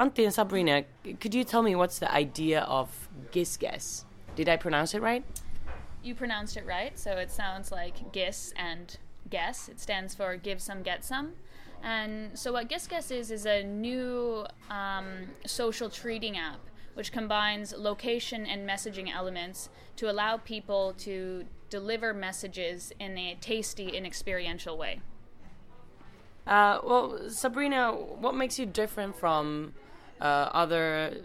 Antti and Sabrina, could you tell me what's the idea of Gisges? Did I pronounce it right? You pronounced it right, so it sounds like GIS and guess. It stands for give some, get some. And so, what Gisges is, is a new um, social treating app which combines location and messaging elements to allow people to deliver messages in a tasty and experiential way. Uh, well, Sabrina, what makes you different from uh, other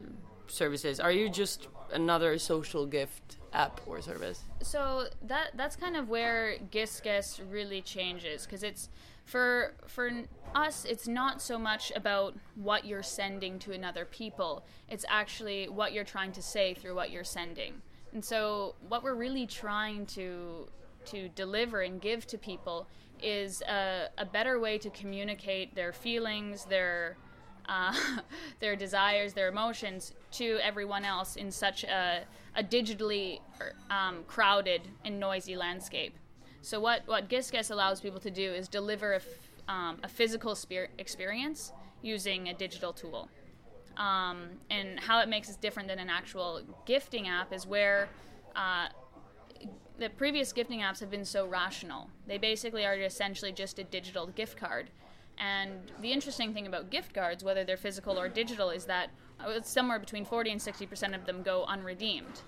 services? Are you just another social gift app or service? So that that's kind of where Gisges really changes because it's for for us it's not so much about what you're sending to another people it's actually what you're trying to say through what you're sending and so what we're really trying to to deliver and give to people is a, a better way to communicate their feelings their uh, their desires, their emotions to everyone else in such a, a digitally um, crowded and noisy landscape. So what what Gisges allows people to do is deliver a, f- um, a physical experience using a digital tool. Um, and how it makes it different than an actual gifting app is where uh, the previous gifting apps have been so rational. They basically are essentially just a digital gift card. And the interesting thing about gift cards, whether they're physical or digital, is that uh, somewhere between 40 and 60 percent of them go unredeemed.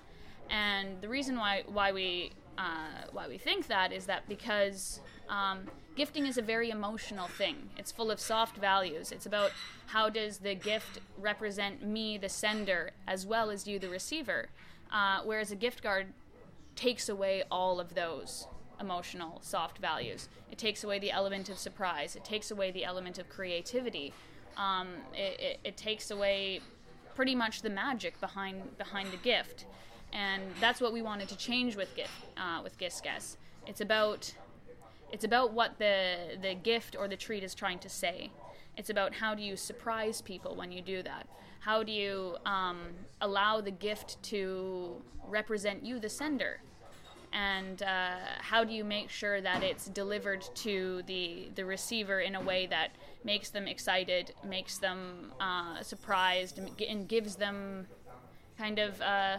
And the reason why why we uh, why we think that is that because um, gifting is a very emotional thing. It's full of soft values. It's about how does the gift represent me, the sender, as well as you, the receiver. Uh, whereas a gift card takes away all of those emotional soft values. It takes away the element of surprise. It takes away the element of creativity. Um, it, it, it takes away pretty much the magic behind behind the gift and that's what we wanted to change with gift uh, with Gisges. It's about it's about what the the gift or the treat is trying to say. It's about how do you surprise people when you do that. How do you um, allow the gift to represent you, the sender, and uh, how do you make sure that it's delivered to the the receiver in a way that makes them excited, makes them uh, surprised, and gives them kind of uh,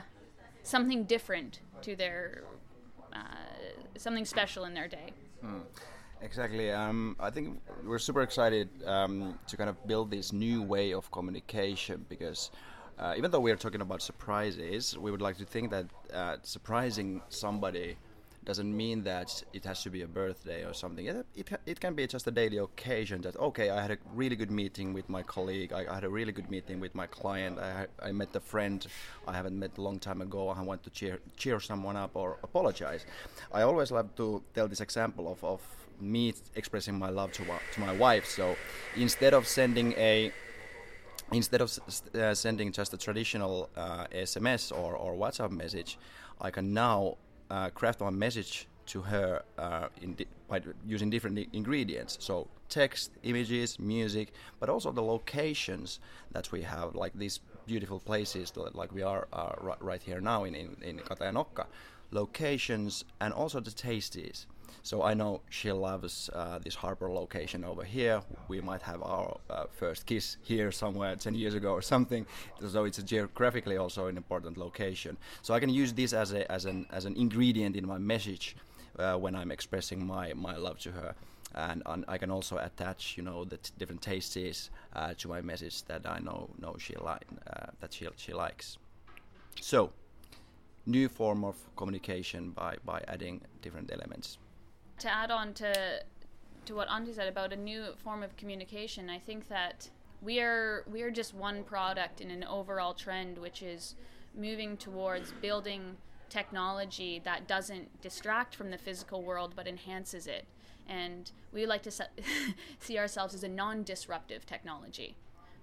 something different to their uh, something special in their day. Mm. Exactly. Um, I think we're super excited um, to kind of build this new way of communication because uh, even though we are talking about surprises, we would like to think that uh, surprising somebody doesn't mean that it has to be a birthday or something. It, it, it can be just a daily occasion that, okay, I had a really good meeting with my colleague, I, I had a really good meeting with my client, I, I met a friend I haven't met a long time ago, I want to cheer, cheer someone up or apologize. I always love to tell this example of, of me expressing my love to, to my wife. So instead of sending a instead of uh, sending just a traditional uh, SMS or, or WhatsApp message, I can now uh, craft my message to her uh, di- by using different I- ingredients. So text, images, music, but also the locations that we have, like these beautiful places, like we are uh, right here now in in, in Katajanokka, locations, and also the tasties. So I know she loves uh, this harbor location over here. We might have our uh, first kiss here somewhere 10 years ago or something. So it's geographically also an important location. So I can use this as a as an as an ingredient in my message uh, when I'm expressing my my love to her. And, I can also attach, you know, the t- different tastes uh, to my message that I know know she like uh, that she she likes. So, new form of communication by by adding different elements to add on to to what Antti said about a new form of communication, I think that we are we are just one product in an overall trend, which is moving towards building technology that doesn't distract from the physical world but enhances it. And we like to see ourselves as a non-disruptive technology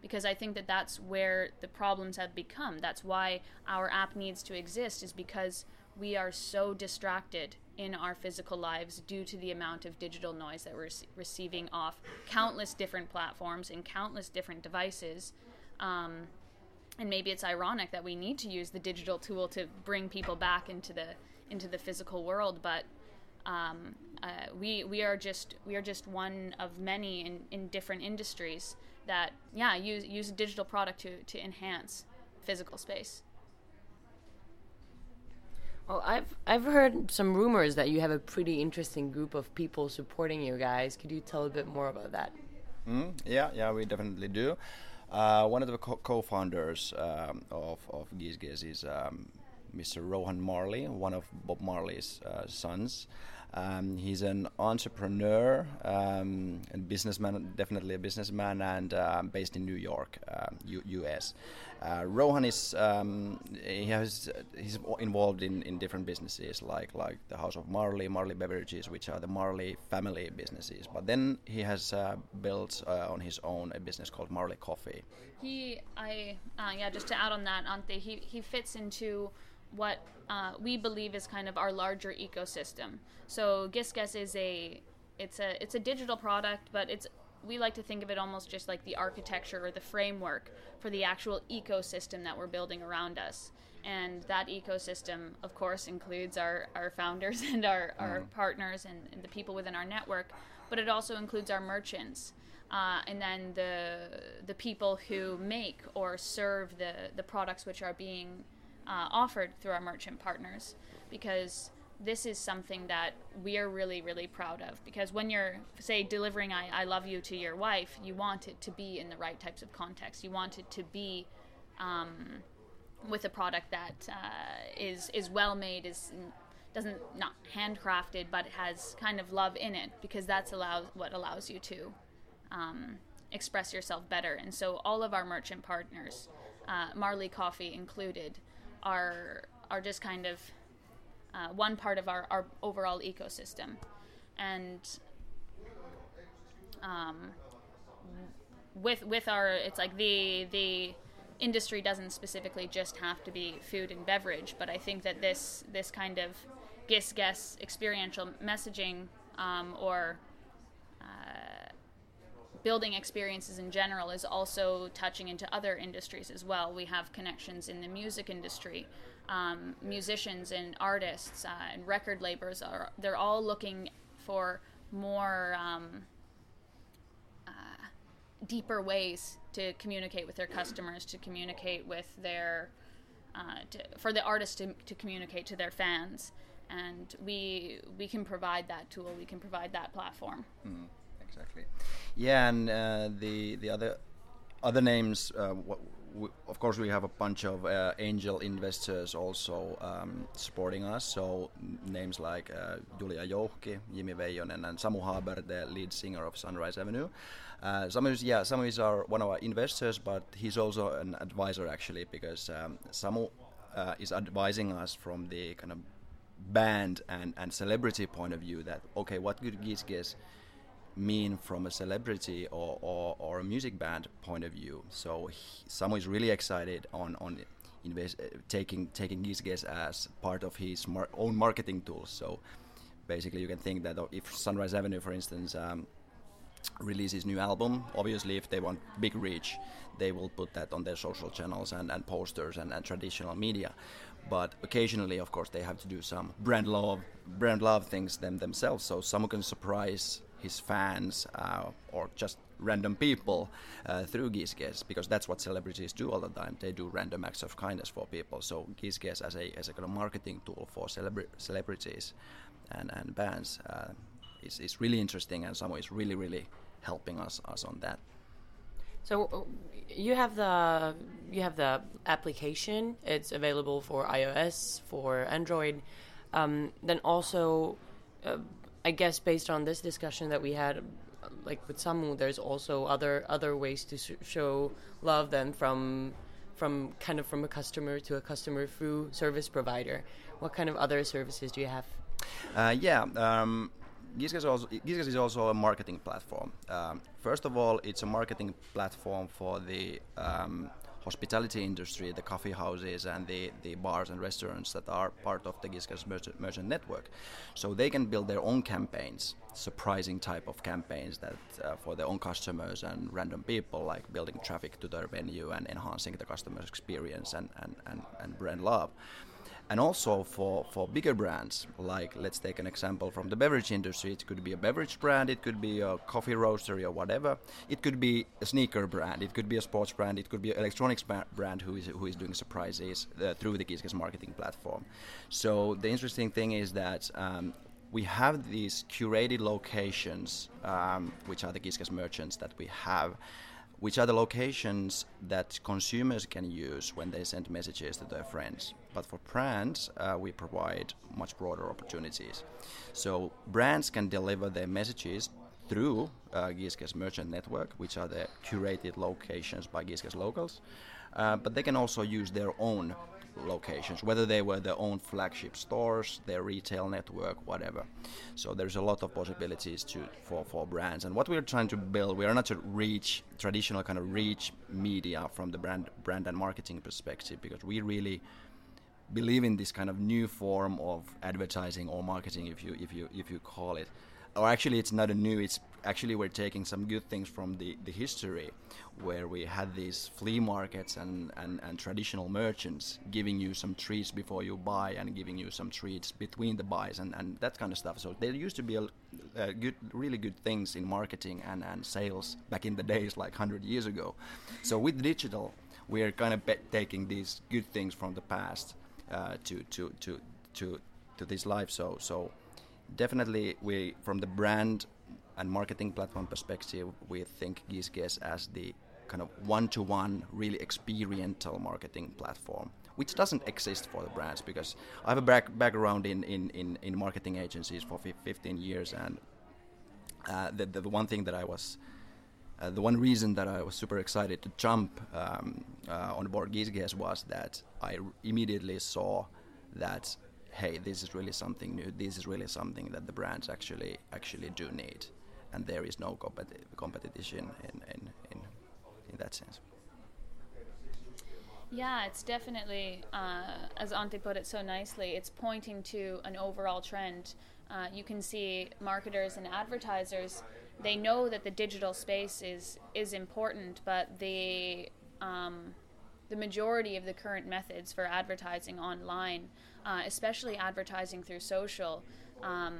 because I think that that's where the problems have become. That's why our app needs to exist is because we are so distracted in our physical lives due to the amount of digital noise that we're receiving off countless different platforms and countless different devices. Um, and maybe it's ironic that we need to use the digital tool to bring people back into the into the physical world, but um, uh, we we are just we are just one of many in, in different industries that yeah use use a digital product to to enhance physical space. Well, I've I've heard some rumors that you have a pretty interesting group of people supporting you guys. Could you tell a bit more about that? Mm, yeah, yeah, we definitely do. Uh, one of the co- founders um, of of Gisges is um, Mr. Rohan Marley, one of Bob Marley's uh, sons. Um, he's an entrepreneur um, and businessman, definitely a businessman, and uh, based in New York, uh, U- U.S. Uh, Rohan is um, he has he's involved in, in different businesses like like the House of Marley, Marley Beverages, which are the Marley family businesses. But then he has uh, built uh, on his own a business called Marley Coffee. He, I, uh, yeah, just to add on that, Antti, he he fits into what uh, we believe is kind of our larger ecosystem. So Gisges is a it's a it's a digital product, but it's we like to think of it almost just like the architecture or the framework for the actual ecosystem that we're building around us. And that ecosystem, of course, includes our, our founders and our, our mm. partners and, and, the people within our network, but it also includes our merchants. Uh, and then the the people who make or serve the, the products which are being uh, offered through our merchant partners because this is something that we are really really proud of. Because when you're say delivering I, I love you to your wife you want it to be in the right types of context. You want it to be um, with a product that uh, is is well made is doesn't not handcrafted but has kind of love in it because that's allows what allows you to um, express yourself better. And so all of our merchant partners uh, Marley Coffee included are are just kind of uh, one part of our, our overall ecosystem, and um, with with our it's like the the industry doesn't specifically just have to be food and beverage, but I think that this this kind of gis guess experiential messaging um, or building experiences in general is also touching into other industries as well. We have connections in the music industry. Um, musicians and artists uh, and record labels are they're all looking for more um, uh, deeper ways to communicate with their customers, to communicate with their uh, to, for the artists to, to communicate to their fans, and we we can provide that tool. We can provide that platform. Mm exactly. Yeah, and uh, the the other other names. Uh, of course, we have a bunch of uh, angel investors also um, supporting us. So names like uh, Julia Jouhki, Jimmy Veijonen, and Samu Haber, the lead singer of Sunrise Avenue. Uh, Samu is yeah, Samu is our one of our investors, but he's also an advisor actually because um, Samu uh, is advising us from the kind of band and, and celebrity point of view that okay, what good could Gisges mean from a celebrity or, or, or a music band point of view. So he, Samu is really excited on on invest, uh, taking taking Gisges as part of his mar- own marketing tools. So basically, you can think that if Sunrise Avenue, for instance. Um, releases new album obviously if they want big reach they will put that on their social channels and, and posters and, and traditional media but occasionally of course they have to do some brand love brand love things them themselves so someone can surprise his fans uh, or just random people uh, through Gisges because that's what celebrities do all the time. They do random acts of kindness for people. So Gisges as a as a kind of marketing tool for celebra- celebrities and and bands uh, is is really interesting and someone is really really helping us us on that. So uh, you have the you have the application. It's available for iOS for Android. Um, then also uh, I guess based on this discussion that we had, like with Samu, there's also other other ways to sh- show love than from from kind of from a customer to a customer through service provider. What kind of other services do you have? Uh, yeah. Um, also, is also a marketing platform. Um, first of all, it's a marketing platform for the um, hospitality industry, the coffee houses and the, the bars and restaurants that are part of the Gisges merchant, merchant network. So they can build their own campaigns, surprising type of campaigns that uh, for their own customers and random people, like building traffic to their venue and enhancing the customer's experience and, and, and, and brand love. And also for, for bigger brands like let's take an example from the beverage industry. It could be a beverage brand it could be a coffee roastery or whatever. It could be a sneaker brand it could be a sports brand it could be an electronics brand who is who is doing surprises uh, through the Gisges marketing platform. So the interesting thing is that um, we have these curated locations um, which are the Gisges merchants that we have which are the locations that consumers can use when they send messages to their friends. But for brands, uh, we provide much broader opportunities. So brands can deliver their messages through uh, Merchant Network, which are the curated locations by Gisges locals, uh, but they can also use their own locations, whether they were their own flagship stores, their retail network, whatever. So there's a lot of possibilities to for, for brands. And what we're trying to build, we are not to reach traditional kind of reach media from the brand brand and marketing perspective because we really believe in this kind of new form of advertising or marketing if you if you if you call it or actually it's not a new it's actually we're taking some good things from the, the history where we had these flea markets and, and, and traditional merchants giving you some treats before you buy and giving you some treats between the buys and, and that kind of stuff. So there used to be a, a good really good things in marketing and, and sales back in the days like 100 years ago. So with digital we're kind of taking these good things from the past uh, to, to, to, to, to this life. So so definitely we from the brand and marketing platform perspective we think Gisges as the kind of one-to-one really experiential marketing platform which doesn't exist for the brands because I have a back, background in, in, in, in, marketing agencies for 15 years and uh, the, the, the, one thing that I was uh, the one reason that I was super excited to jump um, uh, on board Gisges was that I immediately saw that hey, this is really something new. This is really something that the brands actually actually do need, and there is no competi- competition in, in, in, in that sense. Yeah, it's definitely, uh, as Antti put it so nicely, it's pointing to an overall trend. Uh, you can see marketers and advertisers, they know that the digital space is, is important, but the, um, the majority of the current methods for advertising online uh, especially advertising through social, um,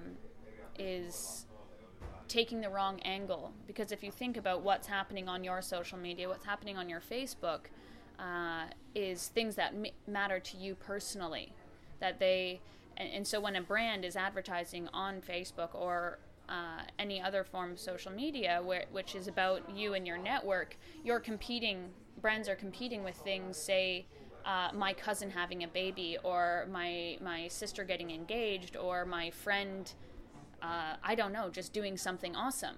is taking the wrong angle. Because if you think about what's happening on your social media, what's happening on your Facebook, uh, is things that m- matter to you personally. That they, and, and, so when a brand is advertising on Facebook or uh, any other form of social media, where, which is about you and your network, you're competing. Brands are competing with things, say, uh, my cousin having a baby or my my sister getting engaged or my friend uh, I don't know just doing something awesome.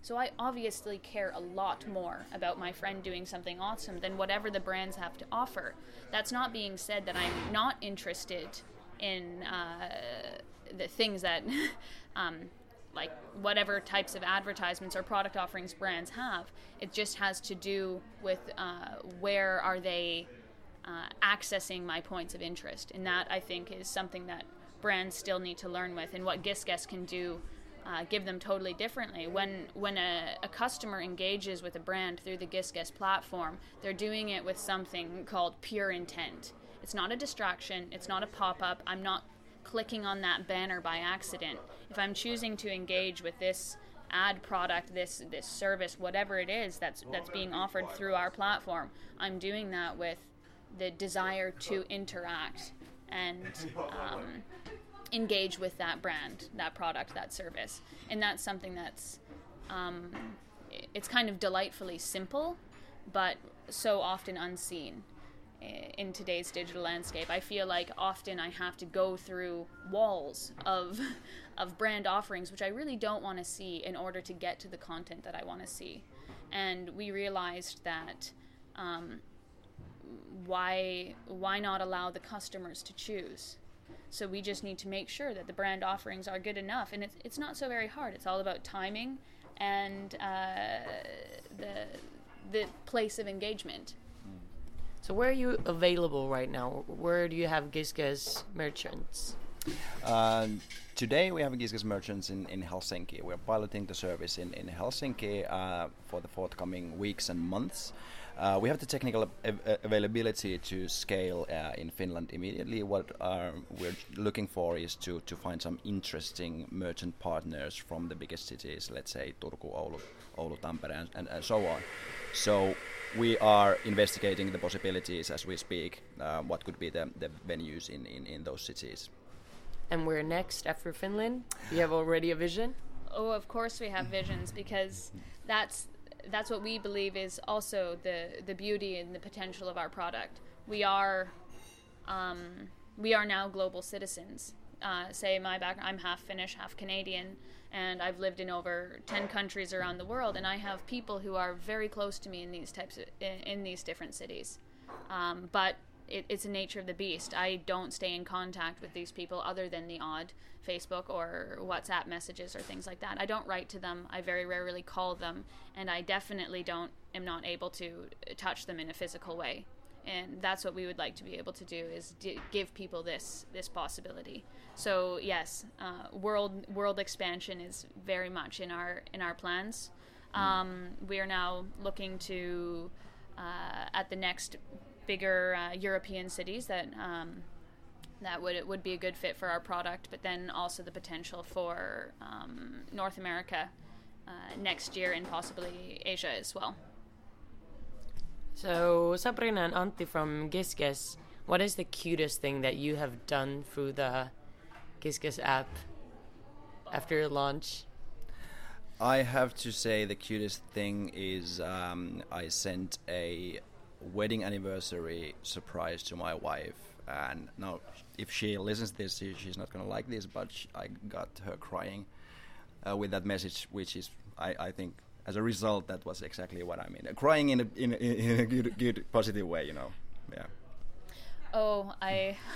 So I obviously care a lot more about my friend doing something awesome than whatever the brands have to offer. That's not being said that I'm not interested in uh, the things that. um, like whatever types of advertisements or product offerings brands have. It just has to do with uh, where are they uh, accessing my points of interest. And that, I think, is something that brands still need to learn with, and what Gisges can do. Uh, give them totally differently. When when a, a, customer engages with a brand through the Gisges platform, they're doing it with something called pure intent. It's not a distraction. It's not a pop up. I'm not clicking on that banner by accident. If I'm choosing to engage with this ad product, this this service, whatever it is that's that's being offered through our platform, I'm doing that with the desire to interact and um, engage with that brand, that product, that service. And that's something that's um, it's kind of delightfully simple, but so often unseen in today's digital landscape. I feel like often I have to go through walls of of brand offerings which I really don't want to see in order to get to the content that I want to see. And we realized that um, why why not allow the customers to choose? So we just need to make sure that the brand offerings are good enough, and it's it's not so very hard. It's all about timing and uh, the the place of engagement. So where are you available right now? Where do you have Gisges merchants? Uh, today we have Gisges merchants in, in Helsinki. We're piloting the service in, in Helsinki uh, for the forthcoming weeks and months. Uh, we have the technical av- availability to scale uh, in Finland immediately. What uh, we're looking for is to, to find some interesting merchant partners from the biggest cities, let's say Turku, Oulu, Oulu Tampere, and, and so on. So we are investigating the possibilities as we speak. Uh, what could be the, the venues in, in, in those cities? And we're next after Finland? You have already a vision? Oh, of course we have visions because that's that's what we believe is also the the beauty and the potential of our product. We are um, we are now global citizens. Uh, say my background, I'm half Finnish, half Canadian, and I've lived in over ten countries around the world, and I have people who are very close to me in these types of, in, in these different cities. Um, but it, it's the nature of the beast. I don't stay in contact with these people other than the odd Facebook or WhatsApp messages or things like that. I don't write to them. I very rarely call them, and I definitely don't am not able to touch them in a physical way. And that's what we would like to be able to do is d- give people this this possibility. So yes, uh, world world expansion is very much in our in our plans. Um, we are now looking to uh, at the next bigger uh, European cities that um, that would would be a good fit for our product, but then also the potential for um, North America uh, next year and possibly Asia as well. So Sabrina and Antti from Gisges, what is the cutest thing that you have done through the Gisges app after launch? I have to say the cutest thing is um, I sent a wedding anniversary surprise to my wife, and now if she listens to this, she's not gonna like this, but I got her crying uh, with that message, which is I, I think as a result that was exactly what I mean, uh, crying in a in a, in a good good positive way, you know, yeah. Oh, I.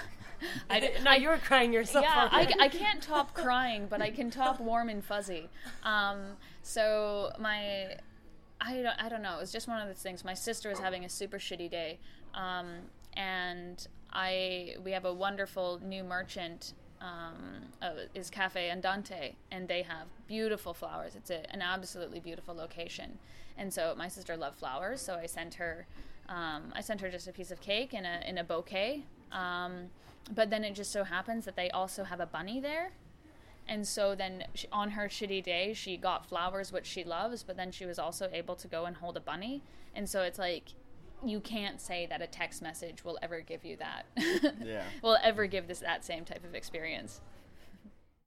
I, d- now you're crying yourself. yeah, I. I can't top crying, but I can top warm and fuzzy. Um, so my, I don't, I don't know. It was just one of those things. My sister was having a super shitty day, um, and I we have a wonderful new merchant. Um, uh, is Cafe Andante, and they have beautiful flowers. It's a, an absolutely beautiful location, and so my sister loved flowers, so I sent her, um, I sent her just a piece of cake in a in a bouquet. Um, but then it just so happens that they also have a bunny there and so then she, on her shitty day she got flowers which she loves but then she was also able to go and hold a bunny and so it's like you can't say that a text message will ever give you that Yeah. will ever give this that same type of experience